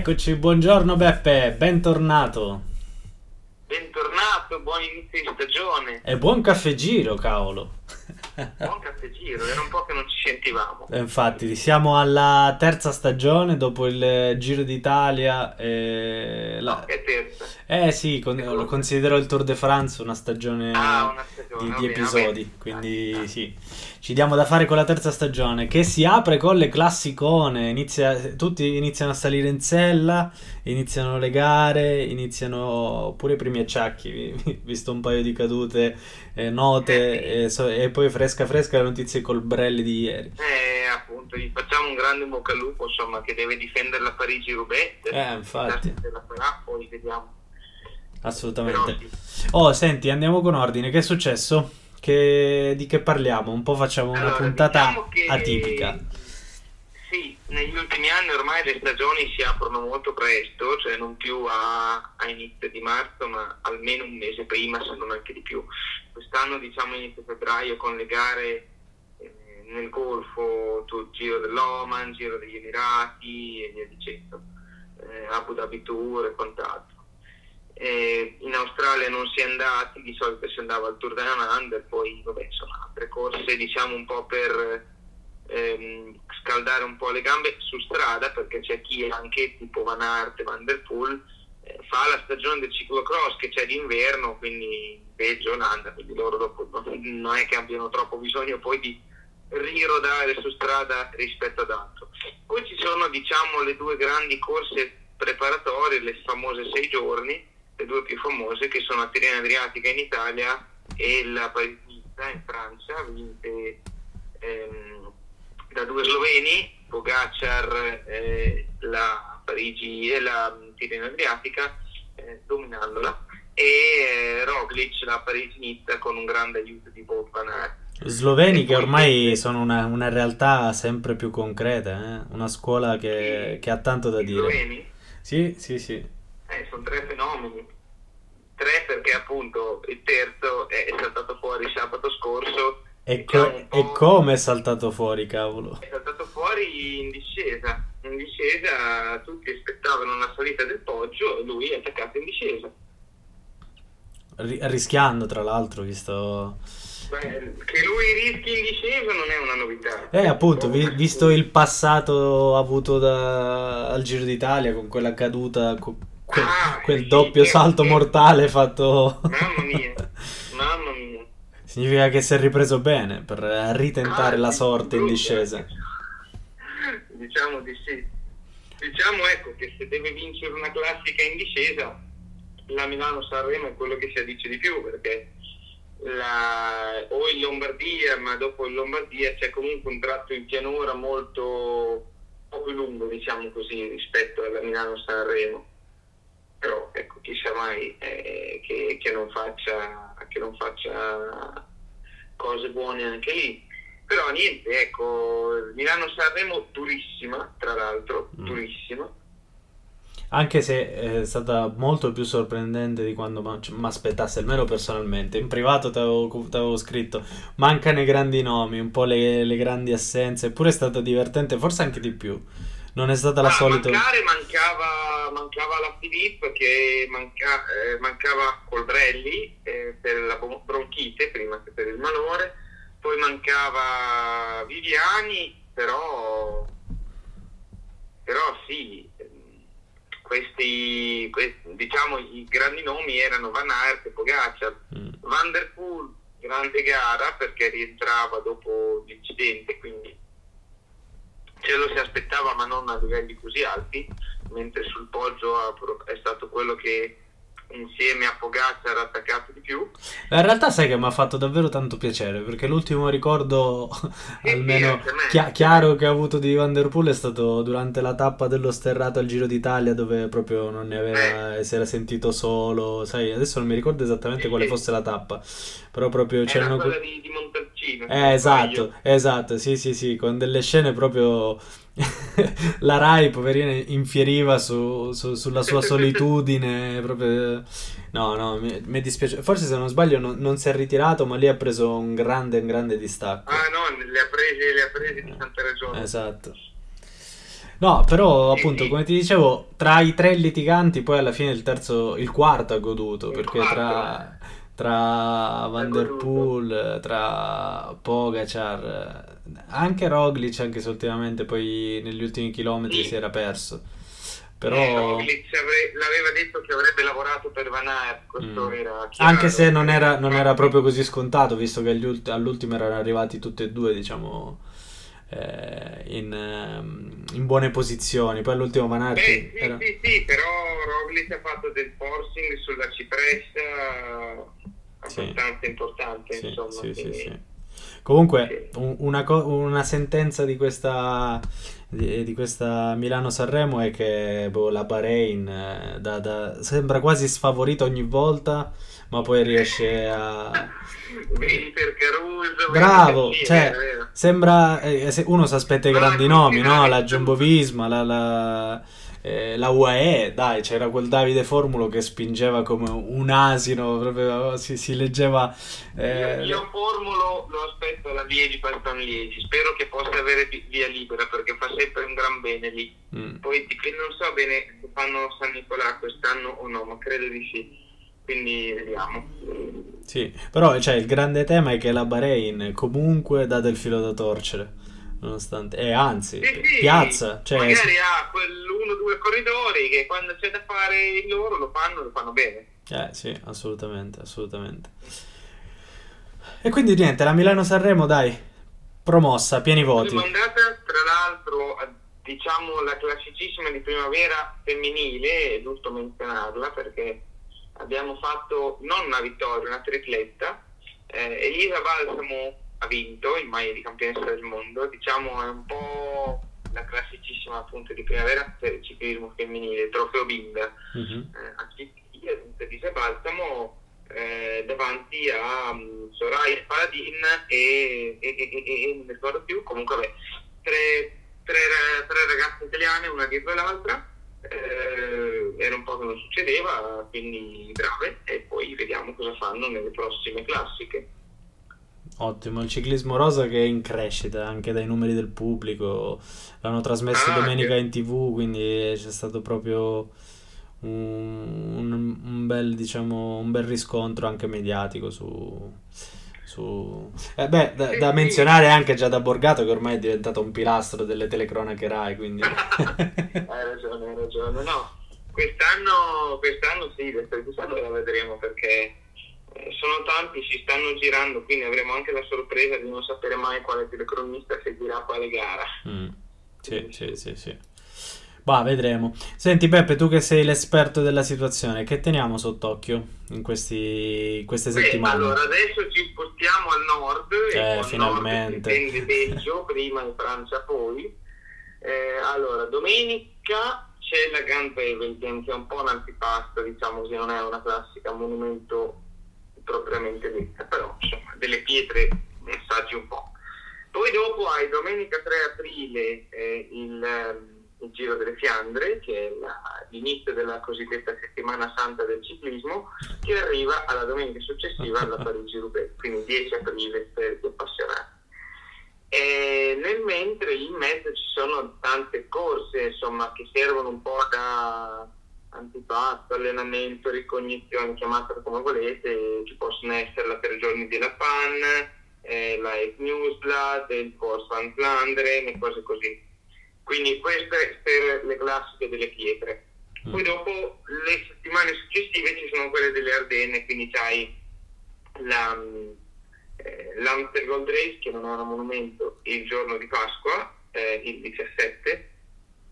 Eccoci, buongiorno Beppe, bentornato. Bentornato, buon inizio di stagione. E buon caffè giro, cavolo. Buon caffè giro, era un po' che non ci sentivamo. Eh, Infatti, siamo alla terza stagione dopo il Giro d'Italia. E la- No, che terza. Eh sì, con- lo considero il Tour de France una stagione Ah, una stagione, di, di bene, episodi, quindi Ah, sì, ci diamo da fare con la terza stagione che si apre con le classicone, inizia, tutti iniziano a salire in sella, iniziano le gare, iniziano pure i primi acciacchi, vi- visto un paio di cadute eh, note e, so- e poi fresca fresca le notizie col Brelli di ieri. Eh, appunto, gli facciamo un grande bocca al lupo, insomma, che deve difendere la Parigi-Roubaix. Eh, infatti. La farà, poi vediamo. Assolutamente. Oh, senti, andiamo con ordine. Che è successo? Che- Di che parliamo? Un po' facciamo una Allora, puntata diciamo che- atipica. Sì, negli ultimi anni ormai le stagioni si aprono molto presto, cioè non più a, a inizio di marzo, ma almeno un mese prima, se non anche di più. Quest'anno diciamo inizio febbraio con le gare eh, nel Golfo, tu- Giro dell'Oman, Giro degli Emirati e via dicendo, eh, Abu Dhabi Tour e quant'altro. Eh, in Australia non si è andati, di solito si andava al Tour Down Under, poi vabbè, insomma, altre corse diciamo un po' per ehm, scaldare un po' le gambe su strada, perché c'è chi anche tipo Van Aert Van Der Poel eh, fa la stagione del ciclocross che c'è d'inverno, quindi peggio Olanda, quindi loro dopo non è che abbiano troppo bisogno poi di rirodare su strada rispetto ad altro. Poi ci sono diciamo le due grandi corse preparatorie, le famose sei giorni, le due più famose che sono la Tirrena Adriatica in Italia e la Parigi-Niza in Francia, vinte ehm, da due sloveni, Pogacar eh, la Parigi e la Tirrena Adriatica eh, dominandola e eh, Roglic la Parigi-Niza con un grande aiuto di Bob Van Aert. Sloveni che ormai sono una, una realtà sempre più concreta, eh? Una scuola che, che ha tanto da dire. sloveni Sì, sì, sì. Eh, sono tre fenomeni. Tre perché appunto il terzo è, è saltato fuori sabato scorso, E, co- e come è saltato fuori, cavolo? è saltato fuori in discesa. In discesa tutti aspettavano una salita del poggio e lui è attaccato in discesa. Ri- rischiando, tra l'altro, visto... Beh, che lui rischi in discesa non è una novità. Eh, appunto, vi- visto il passato avuto da- al Giro d'Italia con quella caduta, co- quel, Ah, quel sì, doppio salto che- mortale fatto... Mamma mia, mamma mia. Significa che si è ripreso bene per ritentare Ah, la sorte in discesa. eh. Diciamo di sì. Diciamo ecco che se deve vincere una classica in discesa, la Milano-Sanremo è quello che si addice di più perché la- o in Lombardia, ma dopo in Lombardia c'è comunque un tratto in pianura molto un po' più lungo, diciamo così, rispetto alla Milano-Sanremo. Però ecco, chissà mai eh, che, che non faccia, che non faccia cose buone anche lì. Però niente, ecco, Milano-Sanremo durissima, tra l'altro, Mm. durissima. Anche se è stata molto più sorprendente di quando mi aspettassi, almeno personalmente. In privato ti avevo scritto, mancano i grandi nomi, un po' le, le grandi assenze, eppure è stata divertente, forse anche di più. Non è stata la Ah, solita... mancare mancava, mancava la Filippo che manca- eh, mancava Colbrelli eh, per la bron- bronchite prima che per il malore, poi mancava Viviani, però, però sì, questi, questi, diciamo i grandi nomi erano Van Aert e Pogacar. Mm. Van der Poel, grande gara perché rientrava dopo l'incidente, quindi ce lo si aspettava ma non a livelli così alti, mentre sul poggio è stato quello che insieme a Pogacar ha attaccato di più. In realtà sai che mi ha fatto davvero tanto piacere, perché l'ultimo ricordo, sì, almeno chia- chiaro che ho avuto di Van Der Poel è stato durante la tappa dello sterrato al Giro d'Italia, dove proprio non ne aveva, si era sentito solo, sai, adesso non mi ricordo esattamente Sì, quale fosse la tappa, però proprio Era c'erano... quella que- di, di Montalcino. Eh, esatto, esatto, sì, sì, sì, con delle scene proprio... La Rai, poverina, infieriva su- su- sulla sua solitudine, proprio... No, no, mi, mi dispiace. Forse se non sbaglio non, non si è ritirato, ma lì ha preso un grande, un grande distacco. Ah no, le ha prese, le ha prese di santa ragione. Esatto. No, però appunto, come ti dicevo, tra i tre litiganti, poi alla fine il terzo, il quarto ha goduto, il perché quarto. tra tra Van Der Poel, tra Pogacar, anche Roglic, anche se ultimamente poi negli ultimi chilometri sì. si era perso. Però... Eh, Roglic l'aveva detto che avrebbe lavorato per Van Aert, questo mm. era chiaro. Anche se non era, non era, proprio così scontato, visto che ulti- all'ultimo erano arrivati tutti e due, diciamo, eh, in, ehm, in, buone posizioni. Poi all'ultimo Van Aert... Beh, sì, era... sì, sì, però Roglic ha fatto del forcing sulla cipressa abbastanza sì. importante. Sì, insomma, sì, quindi... sì, Comunque, una, una, sentenza di questa, di, di questa Milano-Sanremo è che boh, la Bahrain eh, da, da, sembra quasi sfavorita ogni volta, ma poi riesce a. Bravo, cioè, sembra. Eh, uno si aspetta i grandi nomi, no? La Jumbo Visma, la, la eh, la UAE, dai, c'era quel Davide Formulo che spingeva come un asino, proprio si, si leggeva... Eh... Io, io Formulo lo aspetto alla Liegi Pastan Liegi, spero che possa avere via libera perché fa sempre un gran bene lì. Mm. Poi non so bene se fanno San Nicolà quest'anno o no, ma credo di sì. Quindi vediamo. Sì, però cioè, il grande tema è che la Bahrain comunque dà del filo da torcere nonostante eh, anzi sì, sì, piazza cioè, magari ha quell'uno o due corridori che quando c'è da fare il loro lo fanno lo fanno bene. Eh sì assolutamente assolutamente. E quindi niente la Milano-Sanremo dai promossa pieni voti. Andata tra l'altro diciamo la classicissima di primavera femminile è giusto menzionarla perché abbiamo fatto non una vittoria una tripletta eh, Elisa Balsamo ha vinto il Mai di campionessa del mondo, diciamo è un po' la classicissima appunto di primavera per il ciclismo femminile, il trofeo Binda, mm-hmm. eh, a Sicilia, di Balsamo eh, davanti a um, Soraya Paladin e, e, e, e, non mi ricordo più, comunque beh, tre, tre, tre, ragazze italiane, una dietro l'altra, eh, era un po' che non succedeva, quindi brave, e poi vediamo cosa fanno nelle prossime classiche. Ottimo, il ciclismo rosa che è in crescita anche dai numeri del pubblico, l'hanno trasmesso ah, domenica che... in tv, quindi c'è stato proprio un, un, un, bel, diciamo, un bel riscontro anche mediatico su... su... Eh beh, da, da, menzionare anche già da Borgato che ormai è diventato un pilastro delle telecronache Rai, quindi... hai ragione, hai ragione, no. Quest'anno, quest'anno sì, quest'anno la vedremo perché sono tanti, si stanno girando, quindi avremo anche la sorpresa di non sapere mai quale telecronista seguirà quale gara. Mm. Sì, sì, sì, sì. Bah, vedremo. Senti Peppe, tu che sei l'esperto della situazione, che teniamo sott'occhio in questi, queste Beh, settimane? Allora, adesso ci spostiamo al nord. Eh, finalmente. Nord Belgio, prima in Francia poi. Eh, allora, domenica c'è la Grand Prix, che è un po' un antipasto, diciamo così, non è una classica monumento propriamente detta, però insomma delle pietre messaggi un po'. Poi dopo hai domenica 3 aprile eh, il, ehm, il, Giro delle Fiandre, che è la, l'inizio della cosiddetta settimana santa del ciclismo, che arriva alla domenica successiva alla Parigi-Roubaix, quindi 10 aprile per gli appassionati. E nel mentre in mezzo ci sono tante corse insomma, che servono un po' da antipasto, allenamento, ricognizione, chiamatela come volete, ci possono essere la tre giorni della PAN, eh, la il Corso Van Flandre e cose così. Quindi queste per le classiche delle pietre. Mm. Poi dopo le settimane successive ci sono quelle delle Ardenne, quindi c'hai la, eh, l'Amster Gold Race che non è un monumento il giorno di Pasqua, eh, il 17,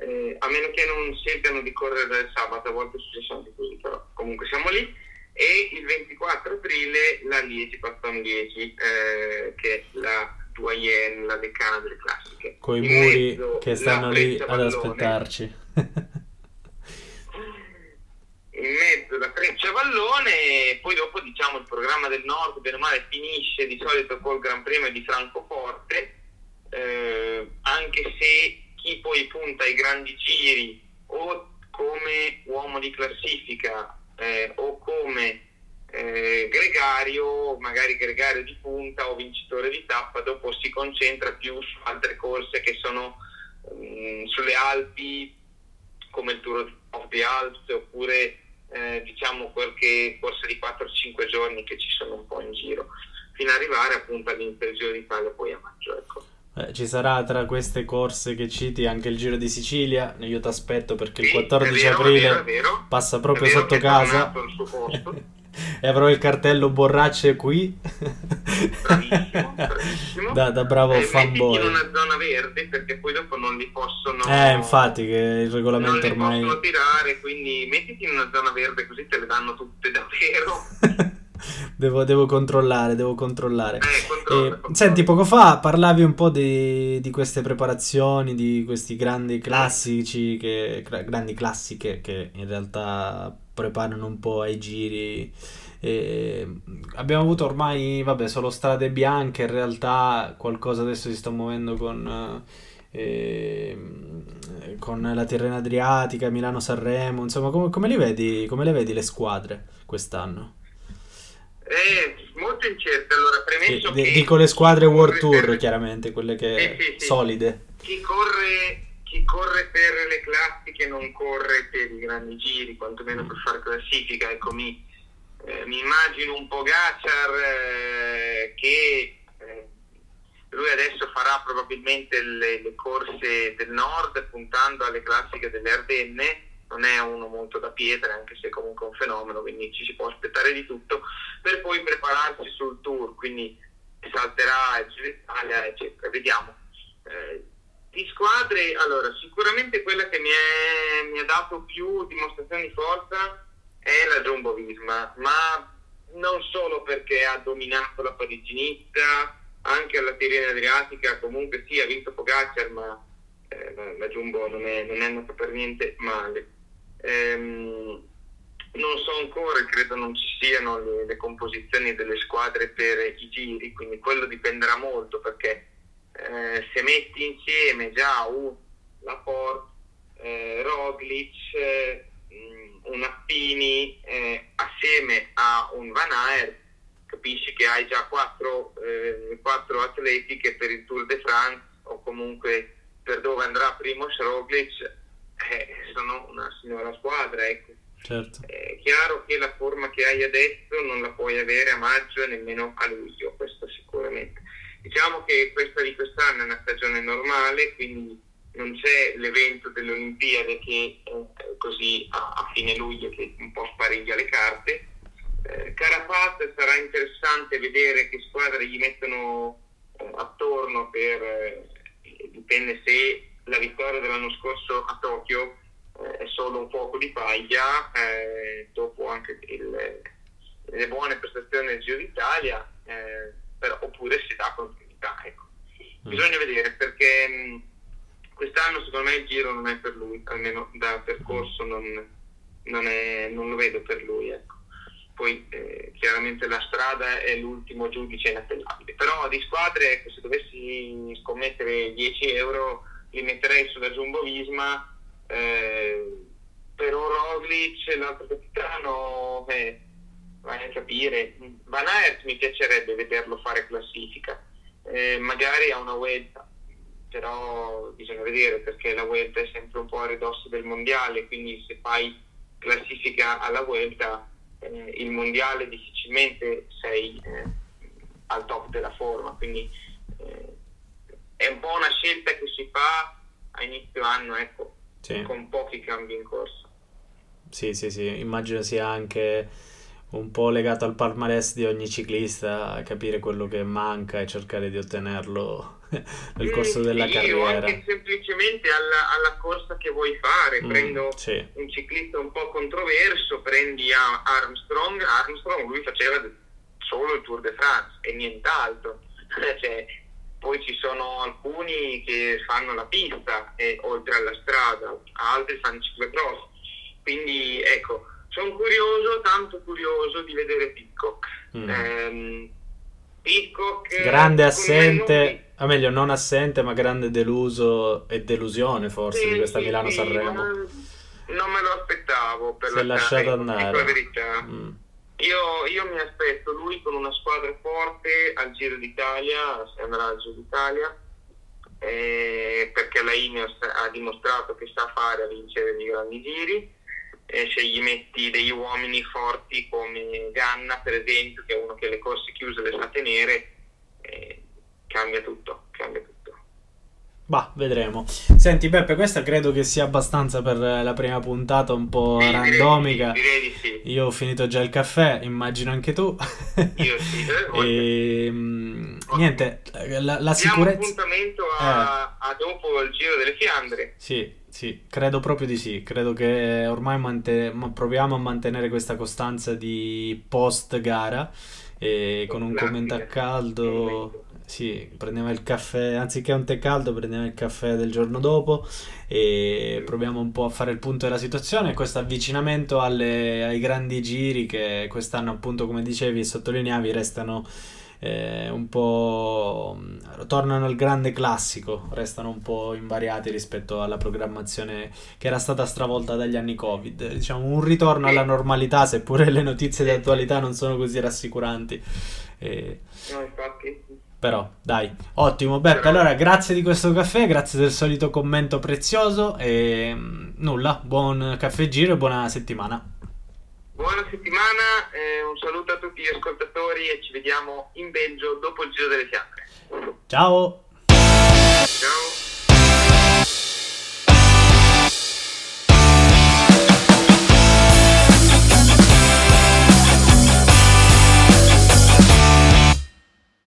eh, a meno che non scelgano di correre il sabato, a volte succede anche così, però comunque siamo lì. E il 24 aprile la Liegi Patton Liegi, eh, che è la Doyen, la decana delle classiche. Con i muri che stanno lì ad aspettarci. in mezzo la Freccia Vallone, poi dopo diciamo il programma del nord, bene o male, finisce di solito col Gran Premio di Francoforte, eh, anche se chi poi punta ai grandi giri o come uomo di classifica eh, o come eh, gregario, magari gregario di punta o vincitore di tappa, dopo si concentra più su altre corse che sono mh, sulle Alpi come il Tour of the Alps oppure eh, diciamo qualche corsa di 4-5 giorni che ci sono un po' in giro fino ad arrivare appunto all'inizio del Giro d'Italia poi a maggio ecco. Eh, ci sarà tra queste corse che citi anche il Giro di Sicilia, io ti aspetto perché il 14 vero, aprile è vero, è vero. passa proprio sotto casa. e avrò il cartello borracce qui. Bravissimo, bravissimo. Da, da bravo eh, fanboy. in una zona verde perché poi dopo non li possono eh infatti che il regolamento non li ormai possono tirare quindi mettiti in una zona verde così te le danno tutte davvero Devo, devo, controllare, devo controllare. Eh, controlla, eh, controlla. Senti, poco fa parlavi un po' di, di, queste preparazioni, di questi grandi classici, che, grandi classiche che in realtà preparano un po' ai giri. E abbiamo avuto ormai, vabbè, solo strade bianche, in realtà qualcosa adesso si sta muovendo con... Eh, con la Tirrena Adriatica, Milano-Sanremo, insomma, come, come, vedi, come le vedi le squadre quest'anno? È molto incerto. Allora, premesso sì, che dico le squadre World Tour, per... chiaramente, quelle che sì, sì, solide. Chi corre, chi corre per le classiche non corre per i grandi giri, quantomeno per fare classifica. Ecco, mi, eh, mi immagino un po' Gacciar eh, che eh, lui adesso farà probabilmente le, le corse del nord puntando alle classiche delle Ardenne non è uno molto da pietra, anche se comunque è un fenomeno, quindi ci si può aspettare di tutto, per poi prepararsi sul tour, quindi salterà d'Italia, eccetera. Vediamo. Eh, di squadre, allora, sicuramente quella che mi, è, mi ha dato più dimostrazione di forza è la Jumbo Visma, ma non solo perché ha dominato la Parigi-Nizza, anche alla Tirrena Adriatica, comunque sì, ha vinto Pogacar, ma eh, la, Jumbo non è, non è andata per niente male. Ehm, non so ancora, credo non ci siano le, le, composizioni delle squadre per i giri, quindi quello dipenderà molto perché eh, se metti insieme già un Laporte, eh, Roglic, eh, un Appini eh, assieme a un Van Aert, capisci che hai già quattro, eh, quattro atleti che per il Tour de France o comunque per dove andrà Primoz Roglic eh, sono una signora squadra, ecco. Certo. È chiaro che la forma che hai adesso non la puoi avere a maggio e nemmeno a luglio, questo sicuramente. Diciamo che questa di quest'anno è una stagione normale, quindi non c'è l'evento delle Olimpiadi che eh, così a, a, fine luglio che un po' spariglia le carte. Eh, Carapaz sarà interessante vedere che squadre gli mettono eh, attorno per eh, dipende se la vittoria dell'anno scorso a Tokyo è solo un fuoco di paglia, eh, dopo anche il, le buone prestazioni del Giro d'Italia, eh, però, oppure si dà continuità. Ecco. Mm. Bisogna vedere perché mh, quest'anno secondo me il Giro non è per lui, almeno da percorso non, non, è, non lo vedo per lui. Ecco. Poi eh, chiaramente la strada è l'ultimo giudice inappellabile, però di squadre, ecco, se dovessi scommettere 10 euro li metterei sulla Jumbo Visma, eh, però Roglic, l'altro capitano, eh, vai a capire. Van Aert mi piacerebbe vederlo fare classifica, eh, magari a una Vuelta, però bisogna vedere perché la Vuelta è sempre un po' a ridosso del mondiale, quindi se fai classifica alla Vuelta, eh, il mondiale difficilmente sei eh, al top della forma, quindi eh, è un po' una scelta che si fa a inizio anno, ecco, sì. con pochi cambi in corso. Sì, sì, sì, immagino sia anche un po' legato al palmarès di ogni ciclista, capire quello che manca e cercare di ottenerlo nel corso della sì, carriera. O anche semplicemente alla, alla, corsa che vuoi fare. Mm, Prendo sì. un ciclista un po' controverso, prendi Armstrong, Armstrong lui faceva solo il Tour de France e nient'altro. cioè, poi ci sono alcuni che fanno la pista e, oltre alla strada, altri fanno ciclocross. Quindi ecco, sono curioso, tanto curioso di vedere Pitcock. Mm. Ehm, Pitcock grande assente, o meglio non assente, ma grande deluso e delusione forse sì, di questa sì, Milano-Sanremo. Sì, non me lo aspettavo per la lasciato andare. la verità. Mm. Io, io, mi aspetto lui con una squadra forte al Giro d'Italia, se andrà al Giro d'Italia, eh, perché la Ineos ha dimostrato che sa fare a vincere dei grandi giri. Eh, se gli metti degli uomini forti come Ganna, per esempio, che è uno che le corse chiuse le sa tenere, eh, cambia tutto, cambia tutto. Bah, vedremo. Senti Beppe, questa credo che sia abbastanza per la prima puntata, un po' Sì, randomica. Direi, di sì. Io ho finito già il caffè, immagino anche tu. Io sì, eh, e, mm, niente, la, la sicurezza... appuntamento a, a dopo il Giro delle Fiandre. Sì, sì, credo proprio di sì. Credo che ormai mante- ma proviamo a mantenere questa costanza di post gara e con un commento a caldo. Sì, prendiamo il caffè, anziché un tè caldo, prendiamo il caffè del giorno dopo e proviamo un po' a fare il punto della situazione. Questo avvicinamento alle- ai grandi giri che quest'anno, appunto, come dicevi e sottolineavi, restano eh, un po' mh, tornano al grande classico, restano un po' invariati rispetto alla programmazione che era stata stravolta dagli anni Covid. Diciamo un ritorno alla normalità, seppure le notizie di attualità non sono così rassicuranti. Eh, No, infatti. Però dai, ottimo Beppe, allora grazie di questo caffè, grazie del solito commento prezioso e mh, nulla, buon caffè giro e buona settimana. Buona settimana, eh, un saluto a tutti gli ascoltatori e ci vediamo in Belgio dopo il Giro delle Fiandre. Ciao! Ciao!